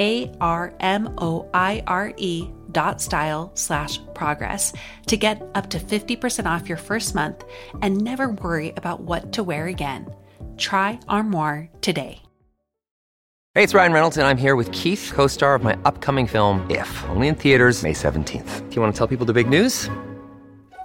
A R M O I R E dot style slash progress to get up to 50% off your first month and never worry about what to wear again. Try Armoire today. Hey, it's Ryan Reynolds, and I'm here with Keith, co star of my upcoming film, If, only in theaters, May 17th. Do you want to tell people the big news?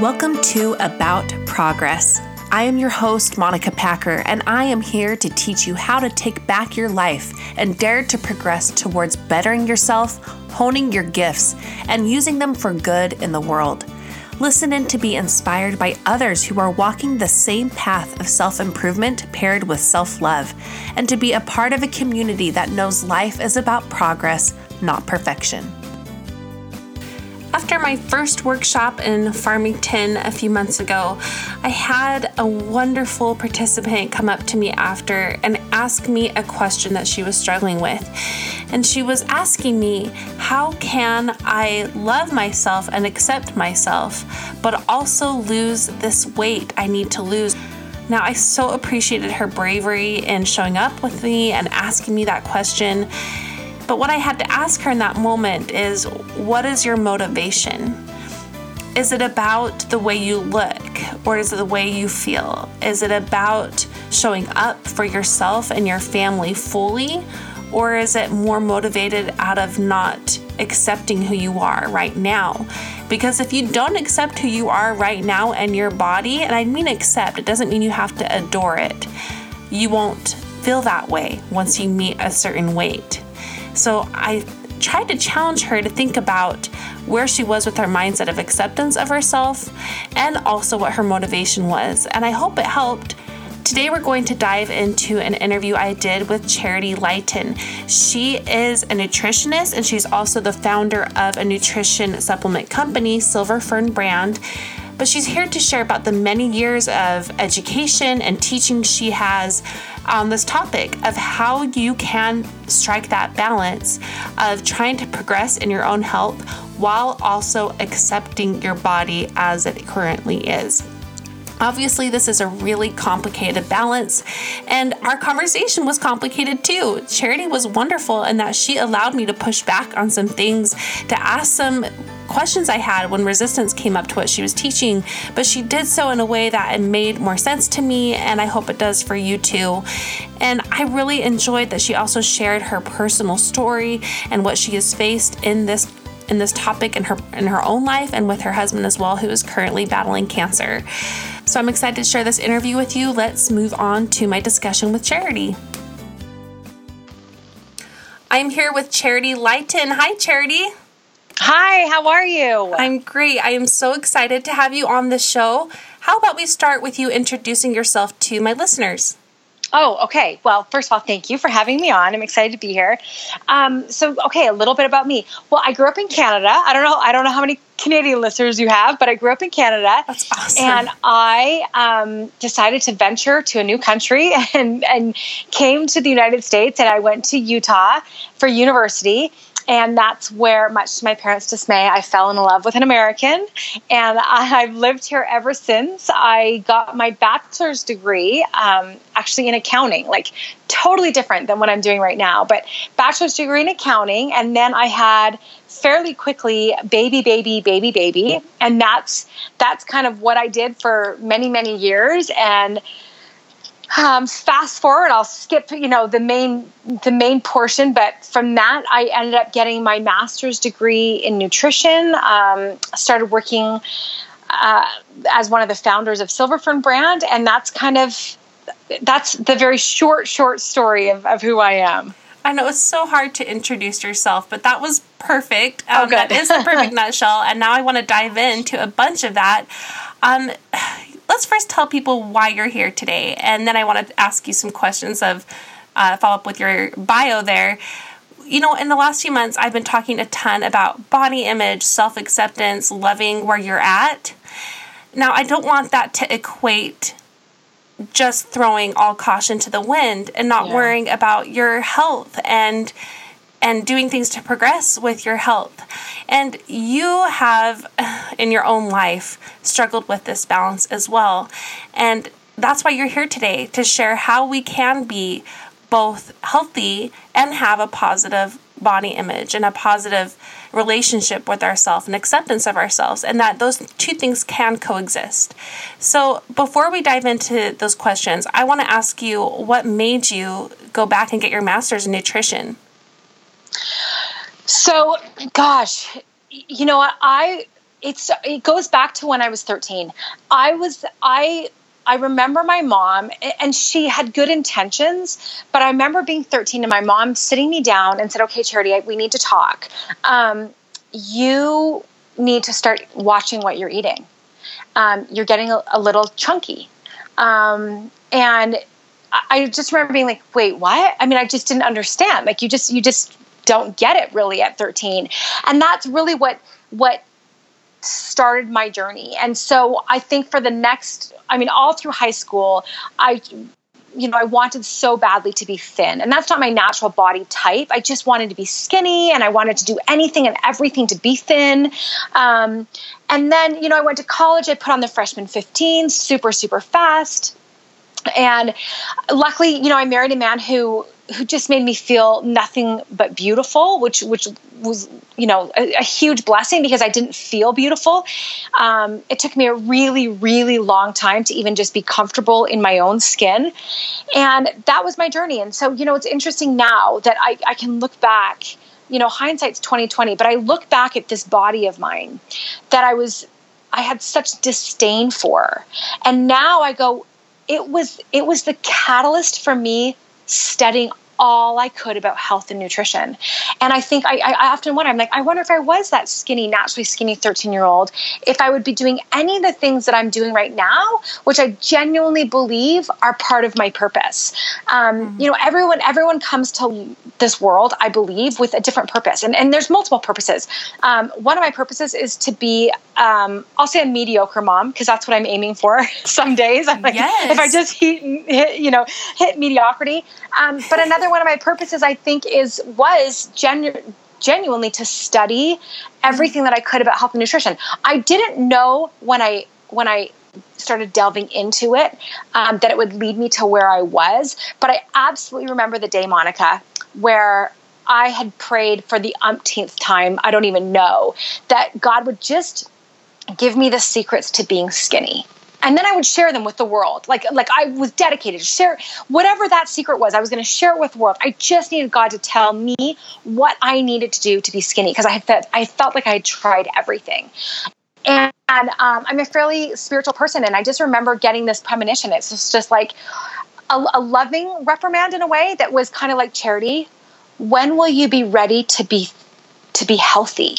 Welcome to About Progress. I am your host, Monica Packer, and I am here to teach you how to take back your life and dare to progress towards bettering yourself, honing your gifts, and using them for good in the world. Listen in to be inspired by others who are walking the same path of self improvement paired with self love, and to be a part of a community that knows life is about progress, not perfection. After my first workshop in Farmington a few months ago, I had a wonderful participant come up to me after and ask me a question that she was struggling with. And she was asking me, How can I love myself and accept myself, but also lose this weight I need to lose? Now, I so appreciated her bravery in showing up with me and asking me that question. But what I had to ask her in that moment is what is your motivation? Is it about the way you look or is it the way you feel? Is it about showing up for yourself and your family fully? Or is it more motivated out of not accepting who you are right now? Because if you don't accept who you are right now and your body, and I mean accept, it doesn't mean you have to adore it, you won't feel that way once you meet a certain weight. So I tried to challenge her to think about where she was with her mindset of acceptance of herself and also what her motivation was. And I hope it helped. Today, we're going to dive into an interview I did with Charity Lighton. She is a nutritionist and she's also the founder of a nutrition supplement company, Silver Fern Brand but she's here to share about the many years of education and teaching she has on this topic of how you can strike that balance of trying to progress in your own health while also accepting your body as it currently is. Obviously, this is a really complicated balance, and our conversation was complicated too. Charity was wonderful in that she allowed me to push back on some things, to ask some questions I had when resistance came up to what she was teaching, but she did so in a way that it made more sense to me, and I hope it does for you too. And I really enjoyed that she also shared her personal story and what she has faced in this in this topic in her in her own life and with her husband as well who is currently battling cancer. So I'm excited to share this interview with you. Let's move on to my discussion with Charity. I'm here with Charity Lighton. Hi Charity. Hi, how are you? I'm great. I am so excited to have you on the show. How about we start with you introducing yourself to my listeners? Oh, okay. Well, first of all, thank you for having me on. I'm excited to be here. Um, so, okay, a little bit about me. Well, I grew up in Canada. I don't know. I don't know how many Canadian listeners you have, but I grew up in Canada. That's awesome. And I um, decided to venture to a new country and and came to the United States. And I went to Utah for university. And that's where, much to my parents' dismay, I fell in love with an American. And I've lived here ever since. I got my bachelor's degree um, actually in accounting, like totally different than what I'm doing right now, but bachelor's degree in accounting. And then I had fairly quickly baby baby baby baby and that's that's kind of what i did for many many years and um, fast forward i'll skip you know the main the main portion but from that i ended up getting my master's degree in nutrition um, started working uh, as one of the founders of silverfern brand and that's kind of that's the very short short story of, of who i am I know it's so hard to introduce yourself, but that was perfect. Um, oh, good. that is the perfect nutshell. And now I want to dive into a bunch of that. Um, let's first tell people why you're here today, and then I want to ask you some questions of uh, follow up with your bio there. You know, in the last few months, I've been talking a ton about body image, self acceptance, loving where you're at. Now, I don't want that to equate just throwing all caution to the wind and not yeah. worrying about your health and and doing things to progress with your health. And you have in your own life struggled with this balance as well. And that's why you're here today to share how we can be both healthy and have a positive body image and a positive relationship with ourselves and acceptance of ourselves, and that those two things can coexist. So, before we dive into those questions, I want to ask you what made you go back and get your master's in nutrition? So, gosh, you know, I it's it goes back to when I was 13. I was I I remember my mom, and she had good intentions, but I remember being 13 and my mom sitting me down and said, Okay, Charity, we need to talk. Um, you need to start watching what you're eating. Um, you're getting a, a little chunky. Um, and I just remember being like, wait, what? I mean, I just didn't understand. Like you just, you just don't get it really at 13. And that's really what, what started my journey. And so I think for the next, I mean, all through high school, I, you know, I wanted so badly to be thin. And that's not my natural body type. I just wanted to be skinny and I wanted to do anything and everything to be thin. Um, and then, you know, I went to college, I put on the freshman 15 super, super fast. And luckily, you know, I married a man who who just made me feel nothing but beautiful, which which was you know a, a huge blessing because I didn't feel beautiful. Um, it took me a really really long time to even just be comfortable in my own skin, and that was my journey. And so you know it's interesting now that I, I can look back. You know, hindsight's twenty twenty, but I look back at this body of mine that I was I had such disdain for, and now I go. It was it was the catalyst for me studying all I could about health and nutrition. And I think I, I, often wonder, I'm like, I wonder if I was that skinny, naturally skinny 13 year old, if I would be doing any of the things that I'm doing right now, which I genuinely believe are part of my purpose. Um, mm-hmm. You know, everyone, everyone comes to this world, I believe, with a different purpose. And, and there's multiple purposes. Um, one of my purposes is to be, um, I'll say a mediocre mom, because that's what I'm aiming for some days. I'm like, yes. if I just hit, hit, you know, hit mediocrity. Um, but another one of my purposes, I think, is was genu- genuinely to study everything that I could about health and nutrition. I didn't know when I when I started delving into it um, that it would lead me to where I was, but I absolutely remember the day, Monica, where I had prayed for the umpteenth time, I don't even know, that God would just give me the secrets to being skinny and then I would share them with the world. Like like I was dedicated to share whatever that secret was. I was going to share it with the world. I just needed God to tell me what I needed to do to be skinny because I felt I felt like I had tried everything. And, and um, I'm a fairly spiritual person, and I just remember getting this premonition. It's just, just like a, a loving reprimand in a way that was kind of like charity. When will you be ready to be to be healthy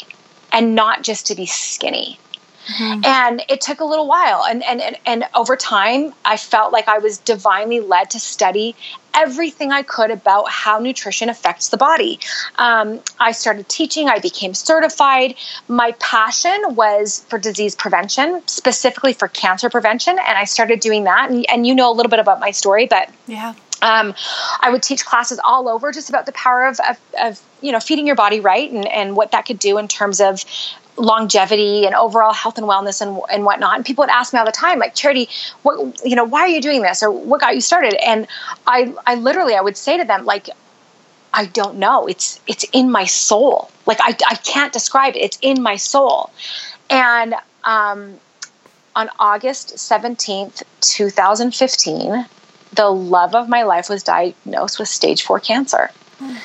and not just to be skinny? Mm-hmm. And it took a little while. And, and, and, and over time, I felt like I was divinely led to study everything I could about how nutrition affects the body. Um, I started teaching, I became certified. My passion was for disease prevention, specifically for cancer prevention, and I started doing that. And, and you know a little bit about my story, but yeah. Um, I would teach classes all over just about the power of, of, of, you know feeding your body right and, and what that could do in terms of longevity and overall health and wellness and, and whatnot. And people would ask me all the time, like, Charity, what, you know, why are you doing this? Or what got you started? And I, I literally, I would say to them, like, I don't know. It's, it's in my soul. Like, I, I can't describe it. It's in my soul. And, um, on August 17th, 2015, the love of my life was diagnosed with stage four cancer. Mm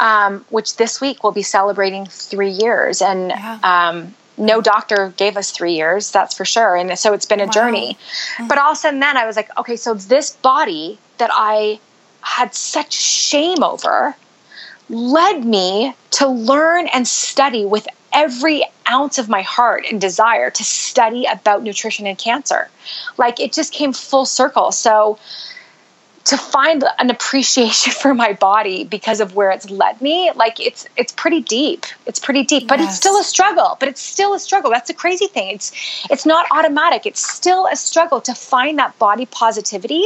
um, which this week we'll be celebrating three years. And yeah. um, no doctor gave us three years, that's for sure. And so it's been a wow. journey. Mm-hmm. But all of a sudden, then I was like, okay, so this body that I had such shame over led me to learn and study with every ounce of my heart and desire to study about nutrition and cancer. Like it just came full circle. So, to find an appreciation for my body because of where it's led me like it's it's pretty deep. It's pretty deep but yes. it's still a struggle but it's still a struggle. That's the crazy thing. It's it's not automatic. It's still a struggle to find that body positivity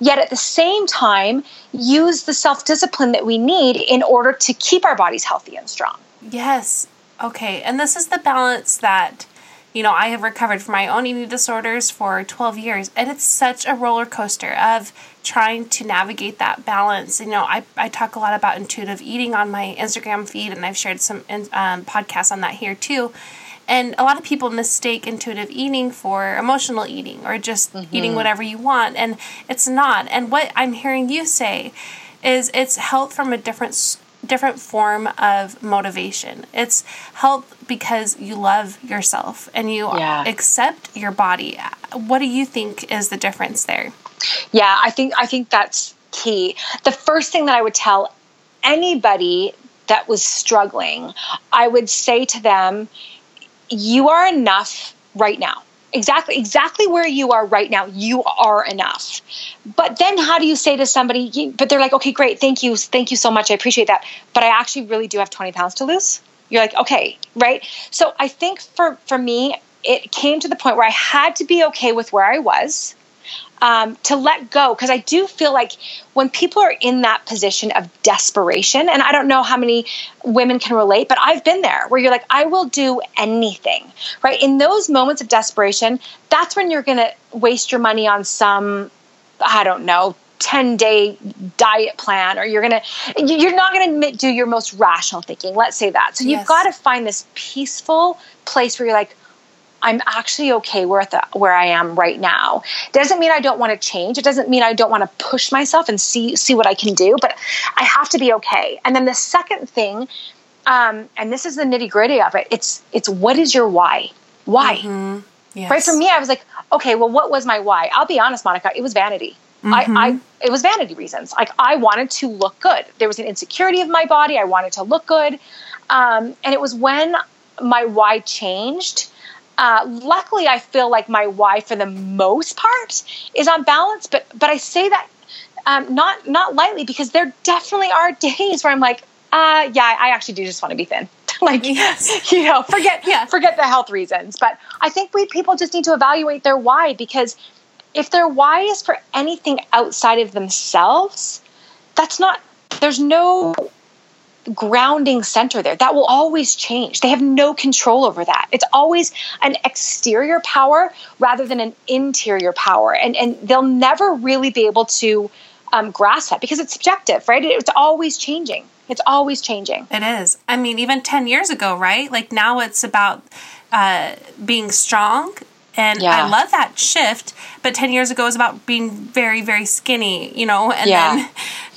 yet at the same time use the self-discipline that we need in order to keep our bodies healthy and strong. Yes. Okay. And this is the balance that you know, I have recovered from my own eating disorders for 12 years, and it's such a roller coaster of trying to navigate that balance. You know, I, I talk a lot about intuitive eating on my Instagram feed, and I've shared some um, podcasts on that here too. And a lot of people mistake intuitive eating for emotional eating or just mm-hmm. eating whatever you want, and it's not. And what I'm hearing you say is it's health from a different different form of motivation. It's health because you love yourself and you yeah. accept your body. What do you think is the difference there? Yeah, I think I think that's key. The first thing that I would tell anybody that was struggling, I would say to them, you are enough right now. Exactly exactly where you are right now you are enough. But then how do you say to somebody but they're like okay great thank you thank you so much i appreciate that but i actually really do have 20 pounds to lose. You're like okay right? So i think for for me it came to the point where i had to be okay with where i was um, to let go because I do feel like when people are in that position of desperation, and I don't know how many women can relate, but I've been there where you're like, I will do anything, right? In those moments of desperation, that's when you're going to waste your money on some, I don't know, 10 day diet plan or you're going to you're not going to do your most rational thinking let's say that so yes. you've got to find this peaceful place where you're like I'm actually okay with where I am right now. Doesn't mean I don't want to change. It doesn't mean I don't want to push myself and see see what I can do. But I have to be okay. And then the second thing, um, and this is the nitty gritty of it. It's it's what is your why? Why? Mm-hmm. Yes. Right for me, I was like, okay, well, what was my why? I'll be honest, Monica. It was vanity. Mm-hmm. I, I it was vanity reasons. Like I wanted to look good. There was an insecurity of my body. I wanted to look good, um, and it was when my why changed uh, luckily, I feel like my why, for the most part, is on balance. But but I say that um, not not lightly because there definitely are days where I'm like, uh, yeah, I actually do just want to be thin. like yes. you know, forget yeah. forget the health reasons. But I think we people just need to evaluate their why because if their why is for anything outside of themselves, that's not. There's no grounding center there. That will always change. They have no control over that. It's always an exterior power rather than an interior power. And, and they'll never really be able to um, grasp that because it's subjective, right? It's always changing. It's always changing. It is. I mean, even 10 years ago, right? Like now it's about uh, being strong. And Yeah. I love that shift. But 10 years ago it was about being very, very skinny, you know? And Yeah. then,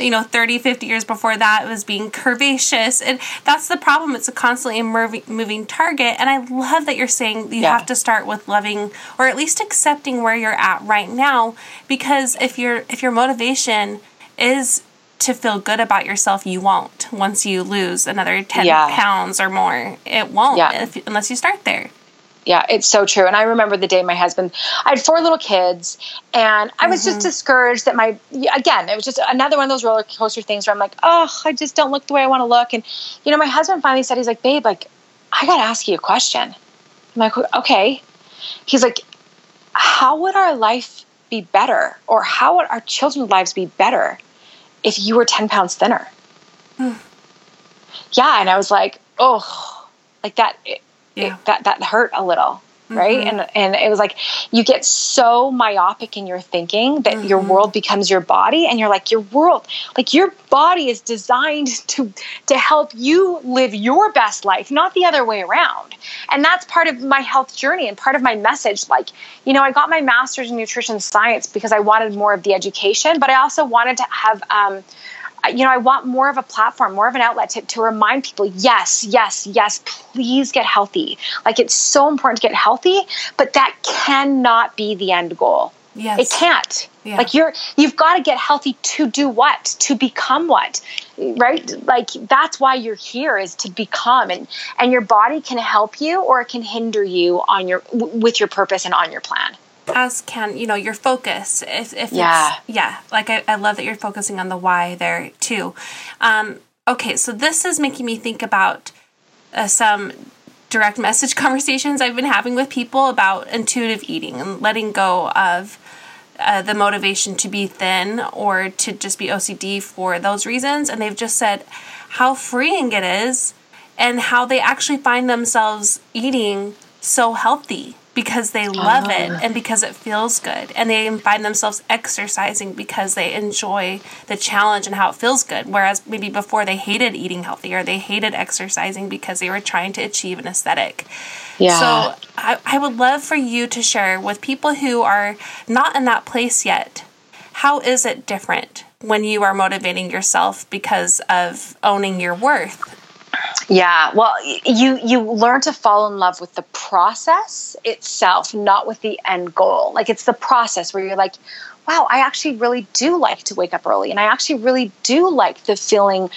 you know, 30, 50 years before that it was being curvaceous. And that's the problem. It's a constantly moving, target. And I love that you're saying you Yeah. have to start with loving or at least accepting where you're at right now. Because if your if your motivation is to feel good about yourself, you won't once you lose another 10 Yeah. pounds or more. It won't if, unless you start there. Yeah, it's so true. And I remember the day my husband, I had four little kids, and I was just mm-hmm. discouraged that my, again, it was just another one of those roller coaster things where I'm like, oh, I just don't look the way I want to look. And, you know, my husband finally said, he's like, babe, like, I got to ask you a question. I'm like, okay. He's like, how would our life be better, or how would our children's lives be better if you were 10 pounds thinner? Mm. yeah. And I was like, oh, like that. It, Yeah. it, that that hurt a little right? And and it was like you get so myopic in your thinking that your world becomes your body and you're like your world like your body is designed to to help you live your best life not the other way around. And that's part of my health journey and part of my message. Like you know i got my master's in nutrition science because i wanted more of the education but i also wanted to have um, you know, I want more of a platform, more of an outlet to, to remind people, yes, yes, yes, please get healthy. Like it's so important to get healthy, but that cannot be the end goal. Yes. It can't. Yeah. Like you're you've got to get healthy to do what? To become what? Right? Like that's why you're here is to become and and your body can help you or it can hinder you on your w- with your purpose and on your plan. As can you know your focus. If, if Yeah. it's yeah. Like I, I love that you're focusing on the why there too. Um okay so this is making me think about uh, some direct message conversations i've been having with people about intuitive eating and letting go of uh, the motivation to be thin or to just be ocd for those reasons. And they've just said how freeing it is and how they actually find themselves eating so healthy because they love it ah. and because it feels good. And they find themselves exercising because they enjoy the challenge and how it feels good. Whereas maybe before they hated eating healthy or they hated exercising because they were trying to achieve an aesthetic. Yeah. so I, I would love for you to share with people who are not in that place yet how is it different when you are motivating yourself because of owning your worth Yeah, well, you you learn to fall in love with the process itself, not with the end goal. Like it's the process where you're like, wow, I actually really do like to wake up early, and I actually really do like the feeling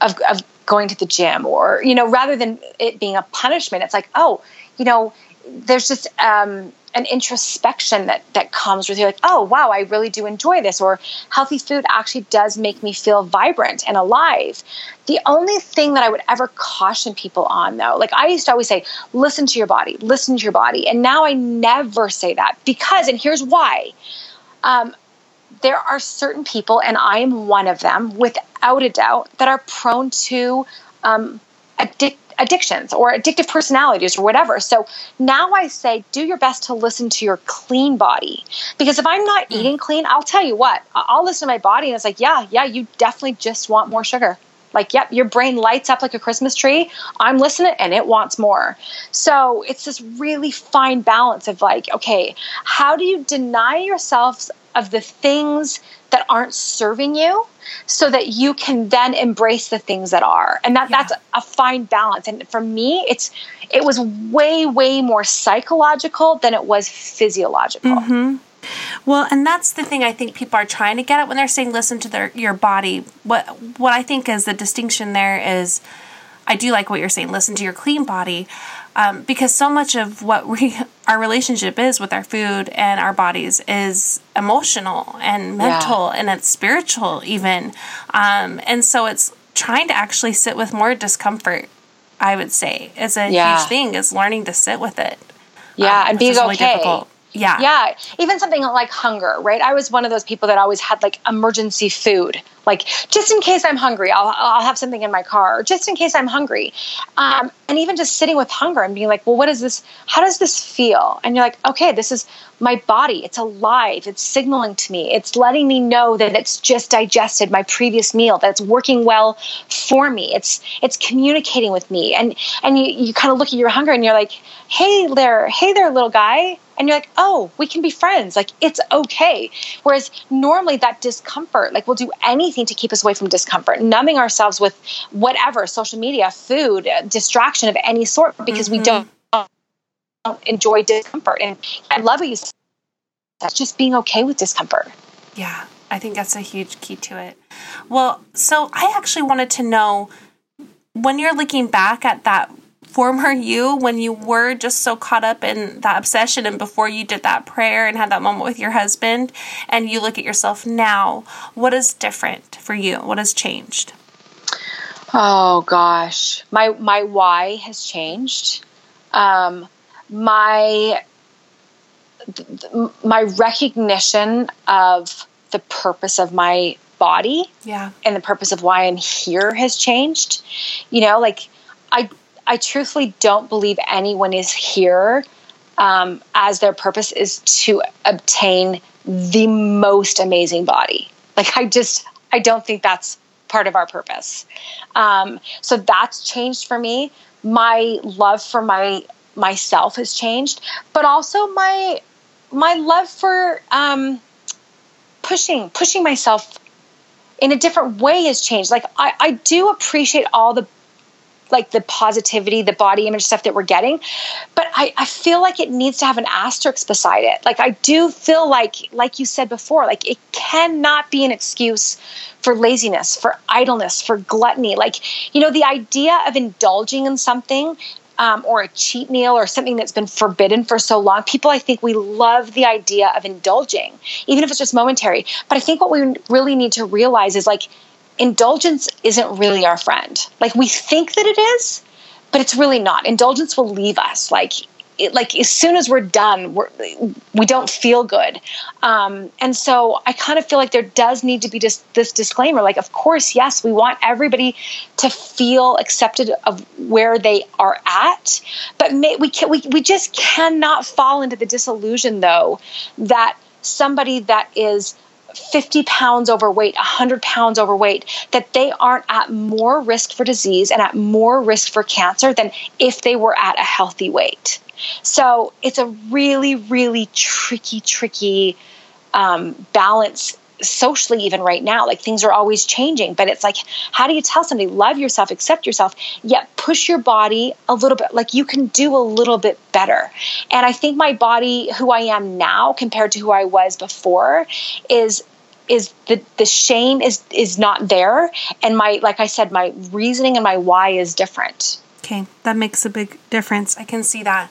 of of going to the gym, or you know, rather than it being a punishment, it's like, oh, you know, there's just um, an introspection that that comes with you, like, oh wow, I really do enjoy this, or healthy food actually does make me feel vibrant and alive. The only thing that I would ever caution people on, though, like I used to always say, listen to your body, listen to your body, and now I never say that because, and here's why. Um, there are certain people, and I am one of them, without a doubt, that are prone to um, addic- addictions or addictive personalities or whatever. So now I say, do your best to listen to your clean body. Because if I'm not hmm. eating clean, I'll tell you what, I'll listen to my body and it's like, yeah, yeah, you definitely just want more sugar. Like, yep, your brain lights up like a Christmas tree. I'm listening and it wants more. So it's this really fine balance of like, okay, how do you deny yourself of the things that aren't serving you so that you can then embrace the things that are. And that that's a fine balance. And for me it's it was way way more psychological than it was physiological. Mm-hmm. Well, and that's the thing I think people are trying to get at when they're saying listen to their your body. What what I think is the distinction there is I do like what you're saying, listen to your clean body. Um, because so much of what we our relationship is with our food and our bodies is emotional and mental and it's spiritual even. Um, and so it's trying to actually sit with more discomfort, I would say, is a Yeah. huge thing, is learning to sit with it. yeah um, and being really okay difficult. Yeah. yeah even something like hunger right i was one of those people that always had like emergency food like just in case I'm hungry, I'll, I'll have something in my car, or just in case I'm hungry. Um, and even just sitting with hunger and being like, well, what is this? How does this feel? And you're like, okay, this is my body. It's alive. It's signaling to me. It's letting me know that it's just digested my previous meal, that it's working well for me. It's it's communicating with me. And and you, you kind of look at your hunger and you're like, hey there, hey there, little guy and you're like, oh, we can be friends. Like, it's okay. Whereas normally that discomfort, like, we'll do anything to keep us away from discomfort, numbing ourselves with whatever social media, food, distraction of any sort because mm-hmm. we don't, don't enjoy discomfort. And I love what you said. That's just being okay with discomfort. Yeah, I think that's a huge key to it. Well, so I actually wanted to know when you're looking back at that former you when you were just so caught up in that obsession and before you did that prayer and had that moment with your husband and you look at yourself now what is different for you? What has changed? Oh gosh. My my why has changed. Um my my recognition of the purpose of my body yeah. and the purpose of why i'm here has changed. You know like i I truthfully don't believe anyone is here um, as their purpose is to obtain the most amazing body. Like, I just, I don't think that's part of our purpose. Um, so that's changed for me. My love for my myself has changed, but also my my love for um, pushing pushing myself in a different way has changed. Like I, I do appreciate all the like the positivity, the body image stuff that we're getting. But I, I feel like it needs to have an asterisk beside it. Like I do feel like, like you said before, like it cannot be an excuse for laziness, for idleness, for gluttony. Like, you know, the idea of indulging in something um, or a cheat meal or something that's been forbidden for so long. People, I think, we love the idea of indulging, even if it's just momentary. But I think what we really need to realize is like indulgence isn't really our friend. Like we think that it is, but it's really not. Indulgence will leave us. Like it, like as soon as we're done, we're, we don't feel good. Um, and so I kind of feel like there does need to be just this disclaimer. Like, of course, yes, we want everybody to feel accepted of where they are at, but may, we can, we we just cannot fall into the disillusion though that somebody that is 50 pounds overweight, 100 pounds overweight, that they aren't at more risk for disease and at more risk for cancer than if they were at a healthy weight. So it's a really, really tricky, tricky um, balance socially even right now like things are always changing but it's like how do you tell somebody love yourself accept yourself yet push your body a little bit like you can do a little bit better. And i think my body who i am now compared to who i was before is is the the shame is is not there. And my like i said my reasoning and my why is different. Okay that makes a big difference. I can see that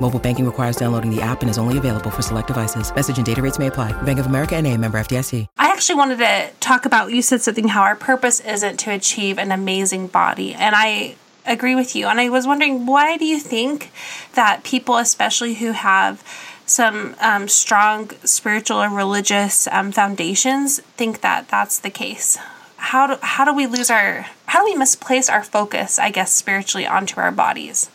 Mobile banking requires downloading the app and is only available for select devices. Message and data rates may apply. Bank of America and a member FDIC. I actually wanted to talk about, you said something how our purpose isn't to achieve an amazing body. And I agree with you. And I was wondering, why do you think that people, especially who have some um, strong spiritual or religious um, foundations, think that that's the case? How do, how do we lose our, how do we misplace our focus, I guess, spiritually onto our bodies?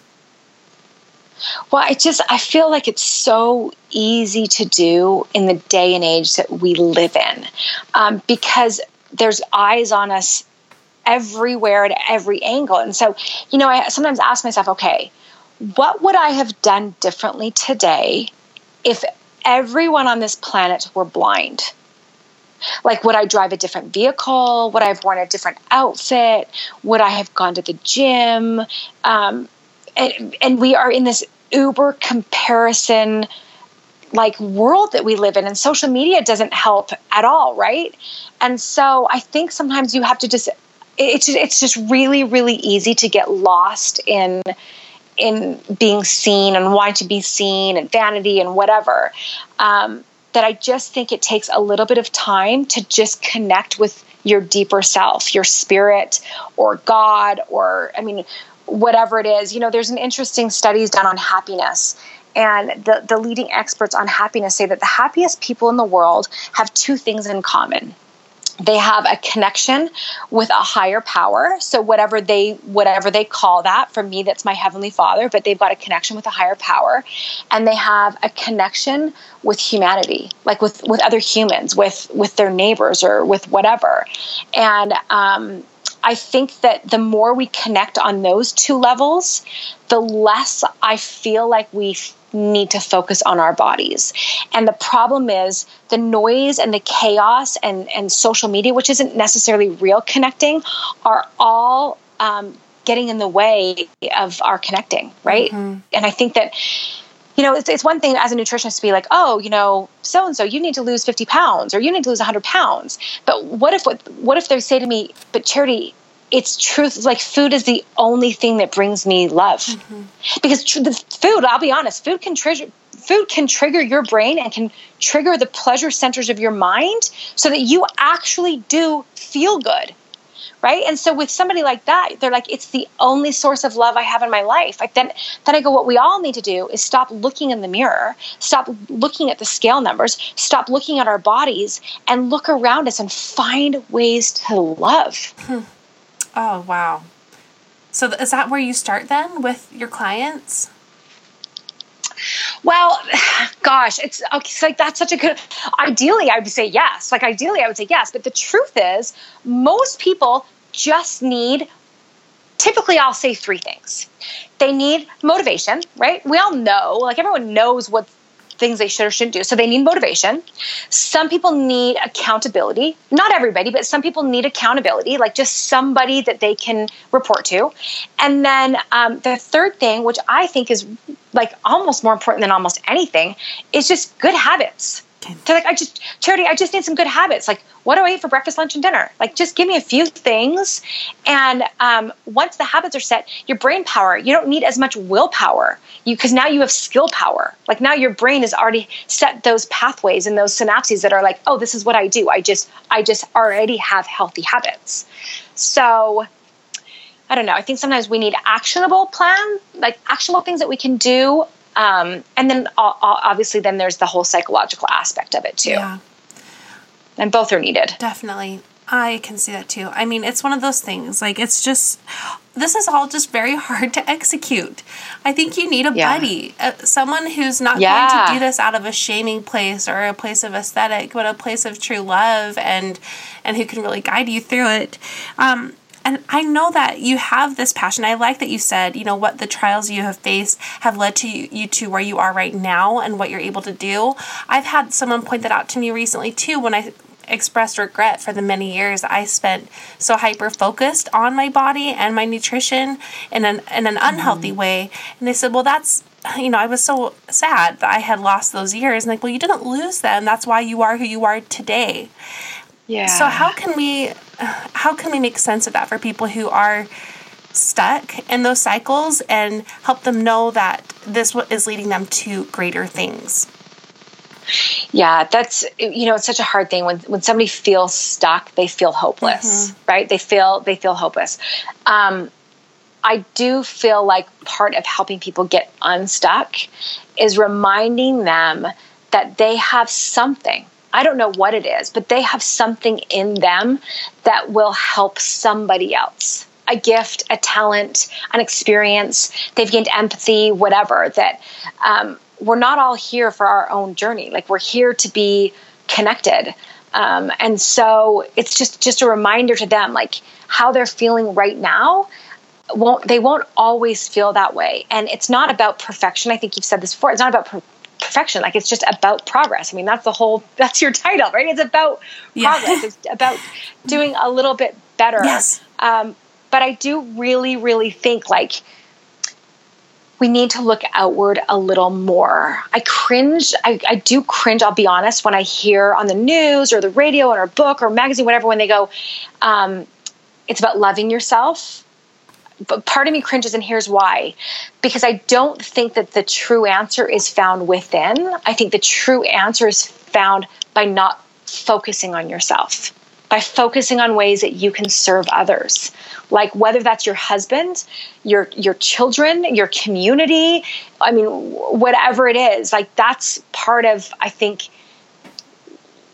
Well, I just I feel like it's so easy to do in the day and age that we live in, um, because there's eyes on us everywhere at every angle, and so you know I sometimes ask myself, okay, what would I have done differently today if everyone on this planet were blind? Like, would I drive a different vehicle? Would I have worn a different outfit? Would I have gone to the gym? Um, and, and we are in this uber comparison like world that we live in and social media doesn't help at all right and so i think sometimes you have to just it's it's just really really easy to get lost in in being seen and wanting to be seen and vanity and whatever. Um, that I just think it takes a little bit of time to just connect with your deeper self, your spirit or God, or I mean, whatever it is. You know, there's an interesting studies done on happiness. And the, the leading experts on happiness say that the happiest people in the world have two things in common they have a connection with a higher power so whatever they whatever they call that for me that's my heavenly father but they've got a connection with a higher power and they have a connection with humanity like with with other humans with with their neighbors or with whatever and um I think that the more we connect on those two levels, the less I feel like we need to focus on our bodies. And the problem is the noise and the chaos and, and social media, which isn't necessarily real connecting, are all um, getting in the way of our connecting, right? Mm-hmm. And I think that you know, it's, it's one thing as a nutritionist to be like, oh, you know, so and so, you need to lose 50 pounds or you need to lose 100 pounds. But what if what, what if they say to me, but Charity, it's truth like food is the only thing that brings me love mm-hmm. because tr- the food i'll be honest food can trigger food can trigger your brain and can trigger the pleasure centers of your mind so that you actually do feel good right and so with somebody like that they're like it's the only source of love i have in my life like then then i go what we all need to do is stop looking in the mirror stop looking at the scale numbers stop looking at our bodies and look around us and find ways to love hmm. Oh, wow. So is that where you start then with your clients? Well, gosh, it's, it's like that's such a good. Ideally, I would say yes. Like ideally, I would say yes. But the truth is, most people just need. Typically, I'll say three things. They need motivation, right? We all know, like everyone knows what things they should or shouldn't do. So they need motivation. Some people need accountability. Not everybody, but some people need accountability, like just somebody that they can report to. And then um, the third thing, which I think is like almost more important than almost anything, is just good habits. They're like, I just, Charity, I just need some good habits. Like, what do I eat for breakfast, lunch, and dinner? Like, just give me a few things. And um, once the habits are set, your brain power, you don't need as much willpower. You because now you have skill power. Like now your brain has already set those pathways and those synapses that are like, oh, this is what I do. I just, I just already have healthy habits. So I don't know. I think sometimes we need actionable plan, like actionable things that we can do um, and then obviously, then there's the whole psychological aspect of it too. Yeah. And both are needed. Definitely. I can see that too. I mean, it's one of those things. Like, it's just, this is all just very hard to execute. I think you need a yeah. buddy, uh, someone who's not yeah. going to do this out of a shaming place or a place of aesthetic, but a place of true love and and who can really guide you through it. Um, and I know that you have this passion. I like that you said, you know, what the trials you have faced have led to you, to where you are right now and what you're able to do. I've had someone point that out to me recently too when I expressed regret for the many years I spent so hyper focused on my body and my nutrition in an in an unhealthy mm-hmm. way. And they said, "Well, that's you know, I was so sad that I had lost those years." And like, "Well, you didn't lose them. That's why you are who you are today." Yeah. So how can we how can we make sense of that for people who are stuck in those cycles and help them know that this is leading them to greater things? Yeah, that's you know, it's such a hard thing when when somebody feels stuck, they feel hopeless, mm-hmm. right? They feel they feel hopeless. Um, I do feel like part of helping people get unstuck is reminding them that they have something I don't know what it is, but they have something in them that will help somebody else. A gift, a talent, an experience. They've gained empathy, whatever. That um, we're not all here for our own journey. Like we're here to be connected. Um, and so it's just just a reminder to them, like how they're feeling right now. Won't they won't always feel that way? And it's not about perfection. I think you've said this before. It's not about per- perfection. Like it's just about progress. I mean, that's the whole, that's your title, right? It's about yeah. progress. It's about doing a little bit better. Yes. Um, but I do really, really think like we need to look outward a little more. I cringe. I, I do cringe. I'll be honest when I hear on the news or the radio or a book or magazine, whatever, when they go, um, it's about loving yourself but part of me cringes and here's why. Because i don't think that the true answer is found within. I think the true answer is found by not focusing on yourself by focusing on ways that you can serve others. Like whether that's your husband your your children your community i mean whatever it is like that's part of i think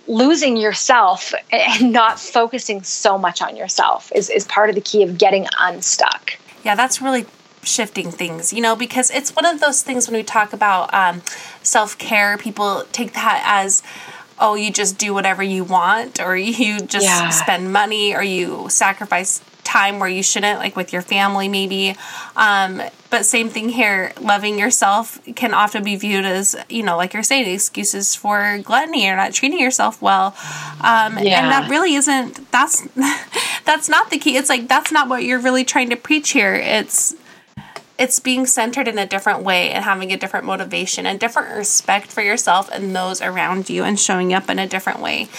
losing yourself and not focusing so much on yourself is, is part of the key of getting unstuck. Yeah, that's really shifting things, you know, because it's one of those things when we talk about um, self care, people take that as, oh, you just do whatever you want, or you just yeah. spend money, or you sacrifice time where you shouldn't, like with your family, maybe. Um, but same thing here. Loving yourself can often be viewed as, you know, like you're saying, excuses for gluttony or not treating yourself well. Um, yeah. And that really isn't. That's that's not the key. It's like that's not what you're really trying to preach here. It's it's being centered in a different way and having a different motivation and different respect for yourself and those around you and showing up in a different way.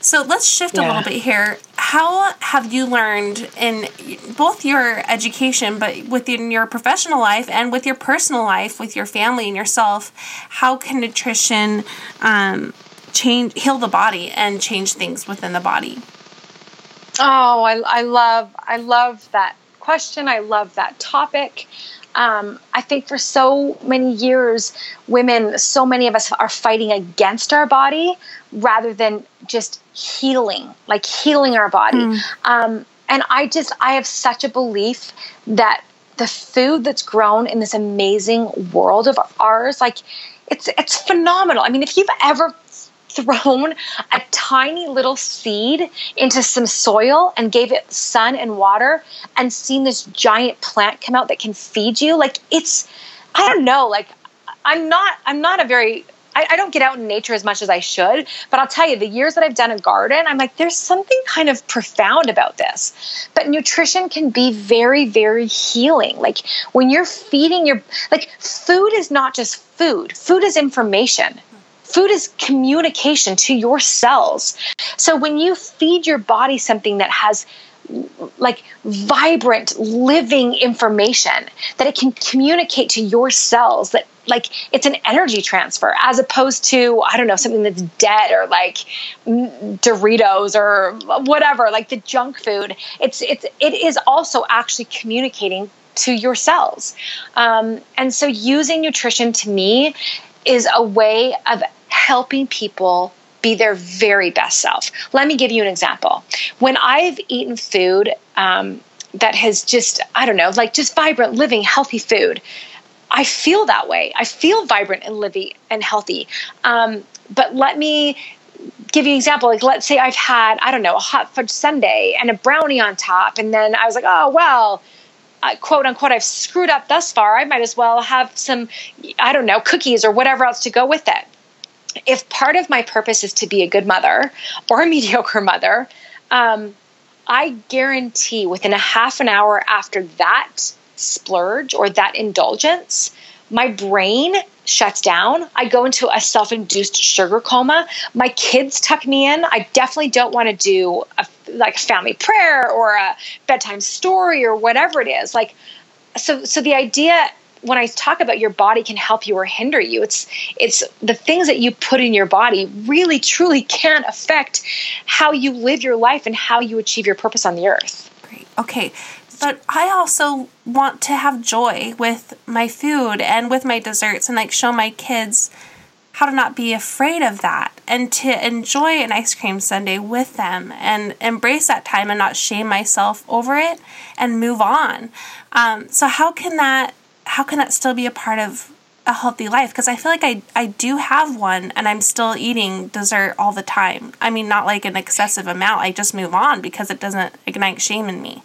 So let's shift yeah. a little bit here. How have you learned in both your education, but within your professional life and with your personal life, with your family and yourself, how can nutrition um, change, heal the body, and change things within the body? Oh, I, I love, I love that question. I love that topic. Um, I think for so many years, women, so many of us are fighting against our body rather than just healing, like healing our body. Mm. Um, and I just, I have such a belief that the food that's grown in this amazing world of ours, like it's, it's phenomenal. I mean, if you've ever thrown a tiny little seed into some soil and gave it sun and water and seen this giant plant come out that can feed you like it's i don't know like i'm not i'm not a very I, I don't get out in nature as much as I should, but I'll tell you, the years that I've done a garden, I'm like, there's something kind of profound about this. But nutrition can be very, very healing. Like when you're feeding your, like, food is not just food, food is information. Food is communication to your cells. So when you feed your body something that has like vibrant living information that it can communicate to your cells that like it's an energy transfer as opposed to i don't know something that's dead or like doritos or whatever like the junk food it's it's it is also actually communicating to your cells um, and so using nutrition to me is a way of helping people be their very best self. Let me give you an example. When I've eaten food um, that has just, I don't know, like just vibrant, living, healthy food, I feel that way. I feel vibrant and living and healthy. Um, but let me give you an example. Like, let's say I've had, I don't know, a hot fudge sundae and a brownie on top. And then I was like, oh, well, uh, quote unquote, I've screwed up thus far. I might as well have some, I don't know, cookies or whatever else to go with it if part of my purpose is to be a good mother or a mediocre mother, um, I guarantee within a half an hour after that splurge or that indulgence, my brain shuts down. I go into a self induced sugar coma. My kids tuck me in. I definitely don't want to do a, like a family prayer or a bedtime story or whatever it is. Like, so, so the idea when I talk about your body can help you or hinder you, it's it's the things that you put in your body really truly can affect how you live your life and how you achieve your purpose on the earth. Great. Okay. But I also want to have joy with my food and with my desserts and like show my kids how to not be afraid of that and to enjoy an ice cream sundae with them and embrace that time and not shame myself over it and move on. Um, so, how can that how can that still be a part of a healthy life because I feel like I, I do have one and I'm still eating dessert all the time. I mean, not like an excessive amount. I just move on because it doesn't ignite shame in me.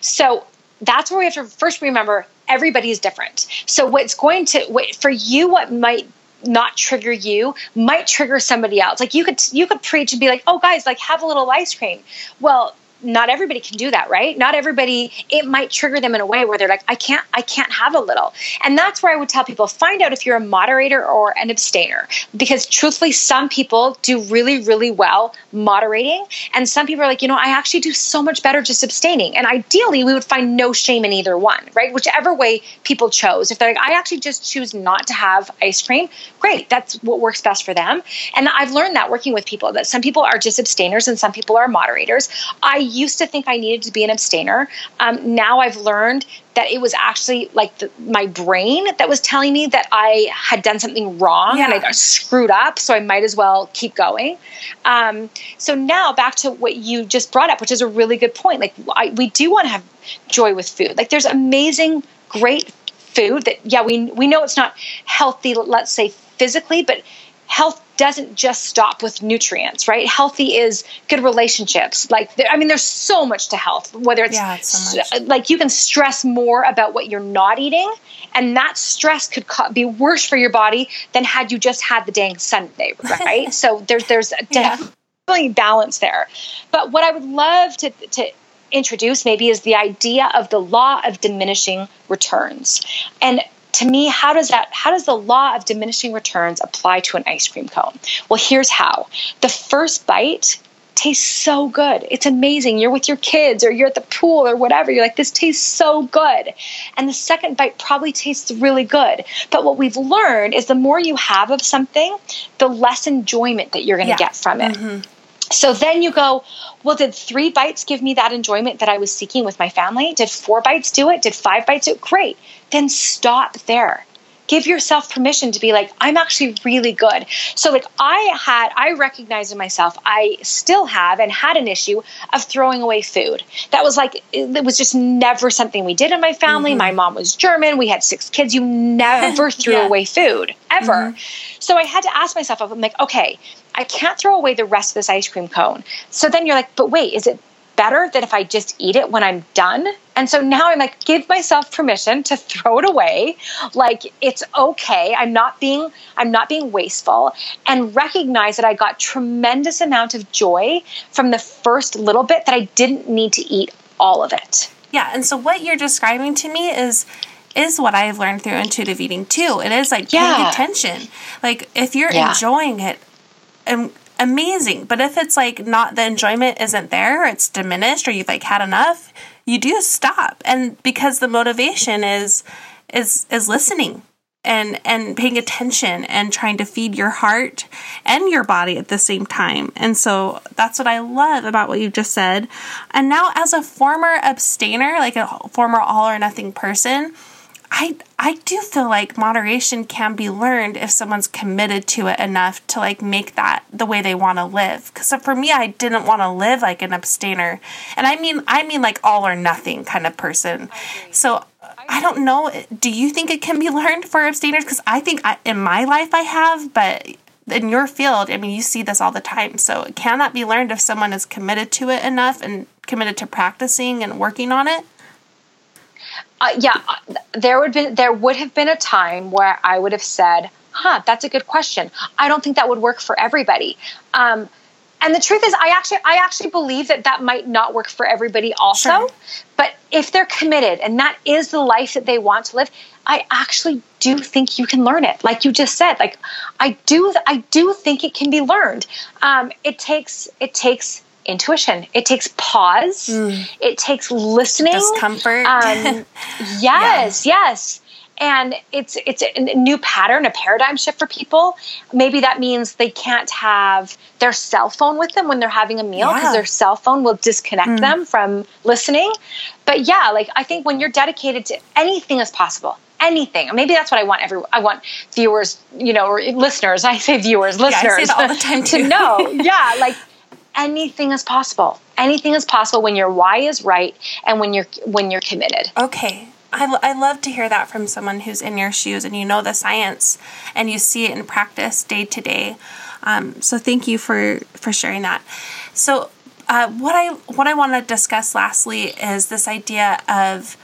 So that's where we have to first remember everybody is different. So what's going to, for you, what might not trigger you might trigger somebody else. Like you could, you could preach and be like, oh guys, like have a little ice cream. Well, not everybody can do that right? Not everybody it might trigger them in a way where they're like i can't i can't have a little. And that's where i would tell people find out if you're a moderator or an abstainer. Because truthfully some people do really really well moderating. And some people are like you know i actually do so much better just abstaining. And ideally we would find no shame in either one right? Whichever way people chose. If they're like i actually just choose not to have ice cream great. That's what works best for them. And i've learned that working with people that some people are just abstainers and some people are moderators. I used to think I needed to be an abstainer. Um, now I've learned that it was actually like the, my brain that was telling me that I had done something wrong yeah. and I got screwed up. So I might as well keep going. Um, so now back to what you just brought up, which is a really good point. Like I, we do want to have joy with food. Like there's amazing, great food that yeah we we know it's not healthy. Let's say physically, but health doesn't just stop with nutrients, right? Healthy is good relationships. Like, I mean, there's so much to health, whether it's, yeah, it's so like you can stress more about what you're not eating, and that stress could be worse for your body than had you just had the dang sundae, right? so there's, there's definitely yeah. balance there. But what I would love to, to introduce maybe is the idea of the law of diminishing returns. And to me how does that how does the law of diminishing returns apply to an ice cream cone? Well here's how. The first bite tastes so good. It's amazing. You're with your kids or you're at the pool or whatever. You're like this tastes so good. And the second bite probably tastes really good. But what we've learned is the more you have of something the less enjoyment that you're going to yeah. get from it. Mm-hmm. So then you go, well, did three bites give me that enjoyment that I was seeking with my family? Did four bites do it? Did five bites do it? Great. Then stop there give yourself permission to be like i'm actually really good. So like i had i recognized in myself i still have and had an issue of throwing away food. That was like it was just never something we did in my family. Mm-hmm. my mom was german. We had six kids. You never threw yeah. away food ever. Mm-hmm. so i had to ask myself i'm like okay i can't throw away the rest of this ice cream cone. So then you're like but wait is it better than if I just eat it when I'm done. And so now I'm like, give myself permission to throw it away. Like it's okay. I'm not being I'm not being wasteful and recognize that I got tremendous amount of joy from the first little bit that I didn't need to eat all of it. Yeah, and so what you're describing to me is is what I've learned through intuitive eating too. It is like yeah. paying attention. Like if you're yeah. enjoying it and amazing. But if it's like not the enjoyment isn't there, it's diminished, or you've like had enough, you do stop. And because the motivation is is is listening and and paying attention and trying to feed your heart and your body at the same time. And so that's what I love about what you just said. And now as a former abstainer, like a former all or nothing person, I I do feel like moderation can be learned if someone's committed to it enough to like make that the way they want to live. Cuz for me I didn't want to live like an abstainer. And I mean I mean like all or nothing kind of person. So I don't know do you think it can be learned for abstainers cuz I think I, in my life I have but in your field, I mean, you see this all the time. So, can that be learned if someone is committed to it enough and committed to practicing and working on it? Uh, yeah, there would been there would have been a time where I would have said, "Huh, that's a good question." I don't think that would work for everybody. Um, and the truth is, I actually I actually believe that that might not work for everybody also. Sure. But if they're committed and that is the life that they want to live, I actually do think you can learn it. Like you just said, like I do I do think it can be learned. Um, it takes it takes intuition. It takes pause. Mm. It takes listening. Discomfort. Um, yes, yeah. yes. And it's it's a new pattern, a paradigm shift for people. Maybe that means they can't have their cell phone with them when they're having a meal because yeah. their cell phone will disconnect mm. them from listening. But yeah, like I think when you're dedicated to anything is possible anything. Maybe that's what I want every I want viewers, you know, or listeners. I say viewers, listeners yeah, all the time to know. yeah, like anything is possible. Anything is possible when your why is right and when you're when you're committed. Okay. I, I love to hear that from someone who's in your shoes and you know the science and you see it in practice day to day. Um, so thank you for for sharing that. So uh, what I what I want to discuss lastly is this idea of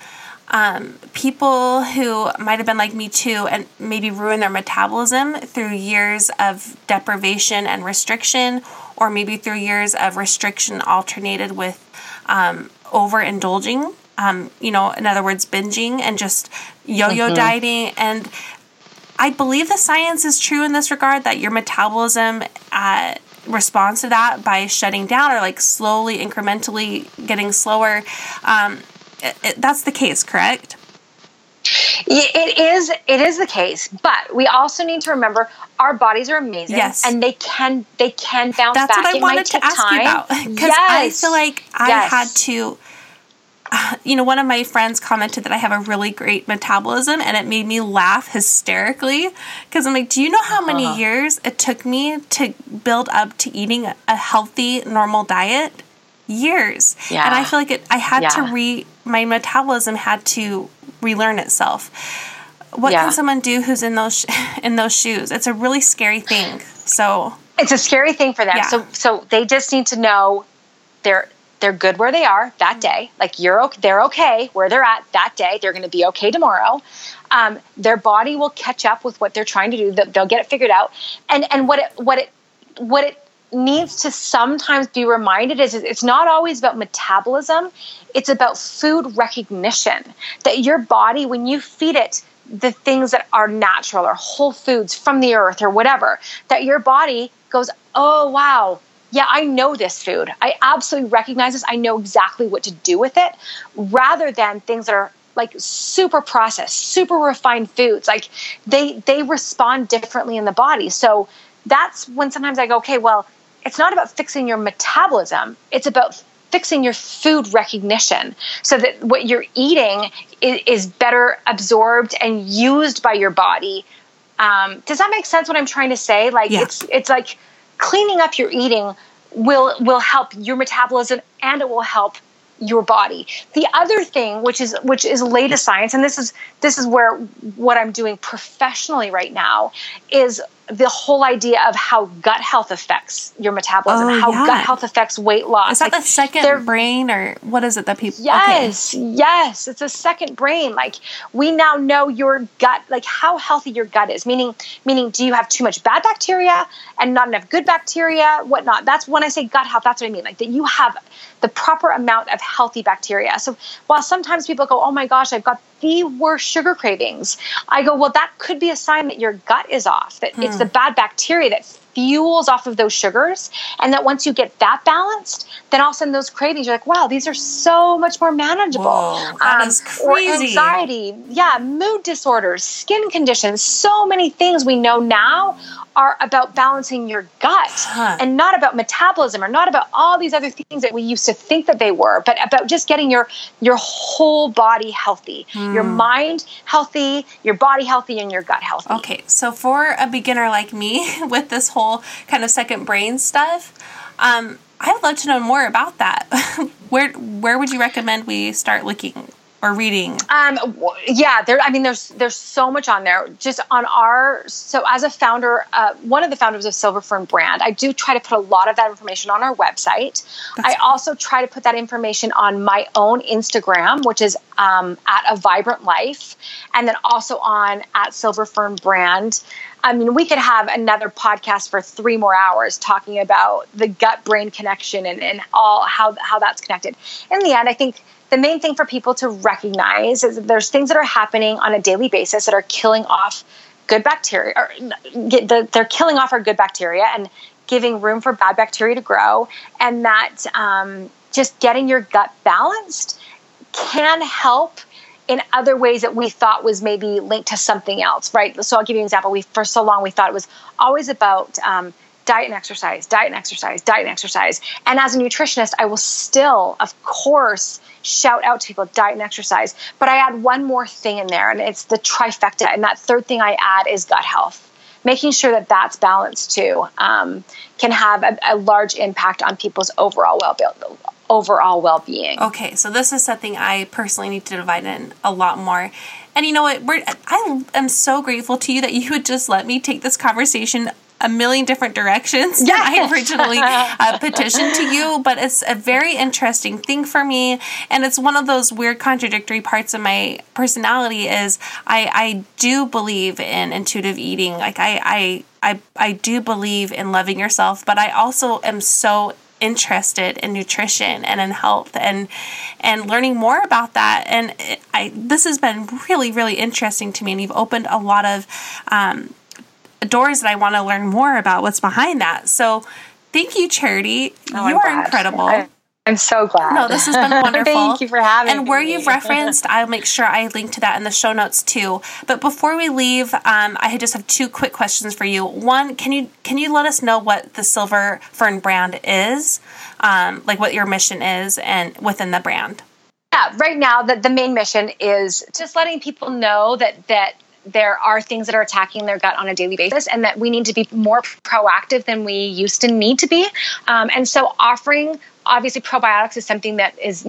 um, people who might have been like me too and maybe ruin their metabolism through years of deprivation and restriction or maybe through years of restriction alternated with um, overindulging. Um, you know, in other words, binging and just yo-yo mm-hmm. dieting and I believe the science is true in this regard that your metabolism uh, responds to that by shutting down or like slowly, incrementally getting slower. Um, it, it, that's the case, correct? It is. It is the case, but we also need to remember our bodies are amazing, yes. and they can they can bounce That's back. what I wanted to ask time. you about because yes. I feel like I yes. had to you know, one of my friends commented that I have a really great metabolism and it made me laugh hysterically because I'm like, do you know how many uh-huh. years it took me to build up to eating a healthy, normal diet? Years. Yeah. And I feel like it, I had yeah. to re, my metabolism had to relearn itself. What yeah. can someone do who's in those, in those shoes? It's a really scary thing. So it's a scary thing for them. Yeah. So, so they just need to know they're they're good where they are that day. Like you're okay, they're okay where they're at that day. They're going to be okay tomorrow. Um, their body will catch up with what they're trying to do. They'll get it figured out. And and what it what it what it needs to sometimes be reminded is it's not always about metabolism. It's about food recognition. That your body, when you feed it the things that are natural or whole foods from the earth or whatever, that your body goes, oh wow, yeah, I know this food. I absolutely recognize this. I know exactly what to do with it rather than things that are like super processed, super refined foods. Like they they respond differently in the body. So that's when sometimes I go, okay, well, it's not about fixing your metabolism. It's about fixing your food recognition so that what you're eating is, is better absorbed and used by your body. Um, does that make sense? What I'm trying to say? Like yeah. it's it's like cleaning up your eating will will help your metabolism and it will help your body. The other thing, which is which is latest science, and this is this is where what I'm doing professionally right now is the whole idea of how gut health affects your metabolism, oh, how yeah. gut health affects weight loss. Is that like, the second brain, or what is it that people? Yes, okay. yes, it's a second brain. Like we now know your gut, like how healthy your gut is. Meaning, meaning, do you have too much bad bacteria and not enough good bacteria? Whatnot. That's when I say gut health. That's what I mean. Like that you have the proper amount of healthy bacteria. So while sometimes people go, "Oh my gosh, I've got the worst sugar cravings," I go, "Well, that could be a sign that your gut is off. That hmm. it's the bad bacteria that fuels off of those sugars. And that once you get that balanced, then all of a sudden those cravings, you're like, wow, these are so much more manageable. Whoa, um. Or anxiety, yeah, mood disorders, skin conditions, so many things we know now are about balancing your gut huh. and not about metabolism or not about all these other things that we used to think that they were, but about just getting your your whole body healthy, mm. your hmm. mind healthy, your body healthy, and your gut healthy. Okay, so for a beginner like me with this whole kind of second brain stuff, um, I would love to know more about that. where where would you recommend we start looking or reading? Um, yeah, there. I mean, there's there's so much on there. Just on our so as a founder, uh, one of the founders of Silver Fern Brand, I do try to put a lot of that information on our website. That's I also try to put that information on my own Instagram, which is um, at a vibrant life, and then also on at Silver Fern Brand. I mean, we could have another podcast for three more hours talking about the gut brain connection and, and all how how that's connected. In the end, I think the main thing for people to recognize is that there's things that are happening on a daily basis that are killing off good bacteria or they're killing off our good bacteria and giving room for bad bacteria to grow. And that um, just getting your gut balanced can help in other ways that we thought was maybe linked to something else right? So i'll give you an example. We for so long we thought it was always about um, diet and exercise diet and exercise diet and exercise and as a nutritionist i will still of course shout out to people diet and exercise. But I add one more thing in there, and it's the trifecta. And that third thing I add is gut health. Making sure that that's balanced too um, can have a, a, large impact on people's overall well overall well being. Okay, so this is something I personally need to divide in a lot more. And you know what? We're, I am so grateful to you that you would just let me take this conversation a million different directions yeah. than I originally uh, petitioned to you. But it's a very interesting thing for me, and it's one of those weird contradictory parts of my personality. Is I I do believe in intuitive eating. Like I I I I do believe in loving yourself, but I also am so interested in nutrition and in health and and learning more about that. And I this has been really really interesting to me, and you've opened a lot of um, doors that I want to learn more about what's behind that. So. Thank you, Charity. Oh, you are incredible. I- I'm so glad. No, this has been wonderful. Thank you for having and me. And where you've referenced, I'll make sure I link to that in the show notes too. But before we leave, um, I just have two quick questions for you. One, can you can you let us know what the Silver Fern brand is, um, like what your mission is, and within the brand? Yeah, right now the the main mission is just letting people know that that there are things that are attacking their gut on a daily basis and that we need to be more proactive than we used to need to be. Um, and so offering obviously probiotics is something that is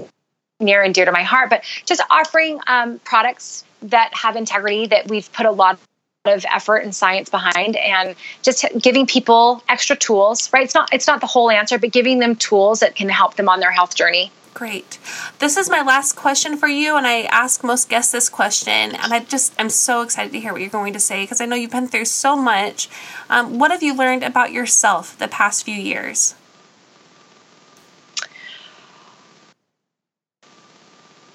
near and dear to my heart, but just offering um, products that have integrity that we've put a lot of effort and science behind and just giving people extra tools right it's not it's not the whole answer but giving them tools that can help them on their health journey Great. This is my last question for you, and I ask most guests this question, and I just I'm so excited to hear what you're going to say because I know you've been through so much. Um, what have you learned about yourself the past few years?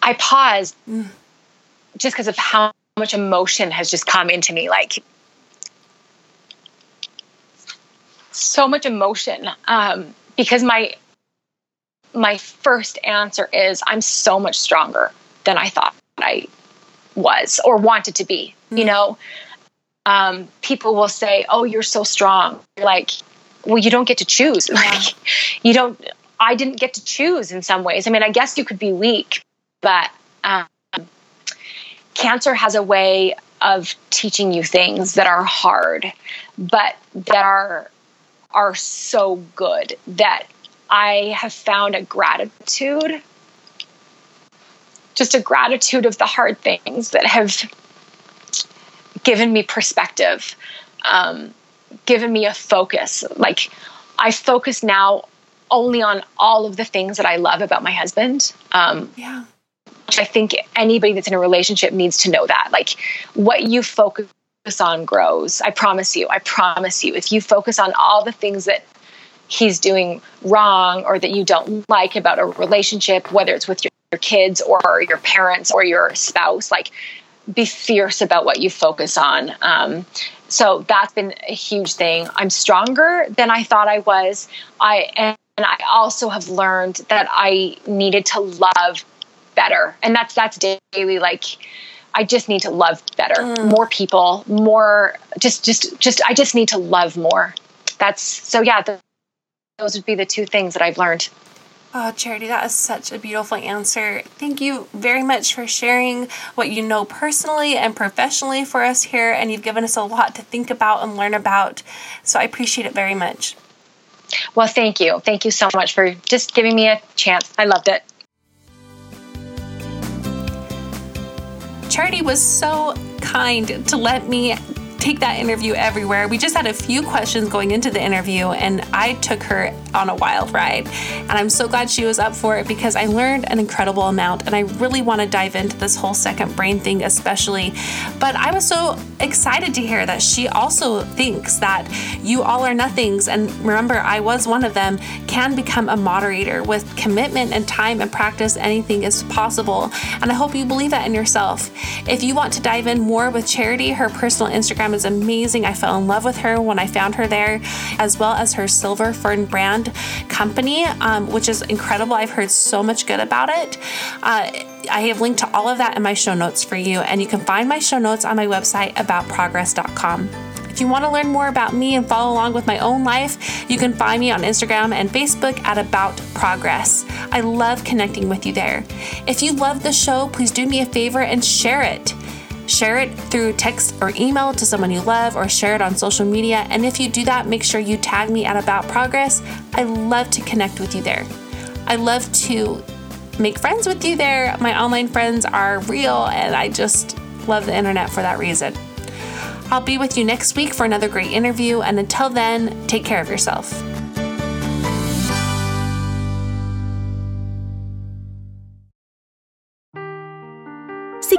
I paused mm. just because of how much emotion has just come into me. Like so much emotion. Um, because my my first answer is I'm so much stronger than I thought I was or wanted to be. Mm. You know, um, people will say, "Oh, you're so strong." You're like, well, you don't get to choose. Yeah. Like, you don't. I didn't get to choose in some ways. I mean, I guess you could be weak, but um, cancer has a way of teaching you things that are hard, but that are are so good that I have found a gratitude, just a gratitude of the hard things that have given me perspective, um, given me a focus. Like I focus now only on all of the things that I love about my husband. Um, yeah. I think anybody that's in a relationship needs to know that. Like what you focus on grows. I promise you. I promise you. If you focus on all the things that he's doing wrong or that you don't like about a relationship, whether it's with your, your kids or your parents or your spouse, like be fierce about what you focus on. Um, so that's been a huge thing. I'm stronger than I thought I was. I and I also have learned that I needed to love better and that's that's daily like i just need to love better mm. more people more just just just i just need to love more that's so yeah the, those would be the two things that i've learned Oh, Charity, that is such a beautiful answer. Thank you very much for sharing what you know personally and professionally for us here. And you've given us a lot to think about and learn about. So I appreciate it very much. Well, thank you. Thank you so much for just giving me a chance. I loved it. Charity was so kind to let me take that interview everywhere. We just had a few questions going into the interview, and I took her on a wild ride. And I'm so glad she was up for it because I learned an incredible amount, and I really want to dive into this whole second brain thing, especially. But I was so excited to hear that she also thinks that you all are nothings, and remember, I was one of them, can become a moderator with commitment and time and practice. Anything is possible. And I hope you believe that in yourself. If you want to dive in more with Charity, her personal Instagram is amazing. I fell in love with her when I found her there, as well as her Silver Fern brand company, um, which is incredible. I've heard so much good about it. Uh, I have linked to all of that in my show notes for you, and you can find my show notes on my website aboutprogress.com. If you want to learn more about me and follow along with my own life, you can find me on Instagram and Facebook at About Progress. I love connecting with you there. If you love the show, please do me a favor and share it. Share it through text or email to someone you love, or share it on social media. And if you do that, make sure you tag me at About Progress. I love to connect with you there. I love to make friends with you there. My online friends are real, and I just love the internet for that reason. I'll be with you next week for another great interview, and until then, take care of yourself.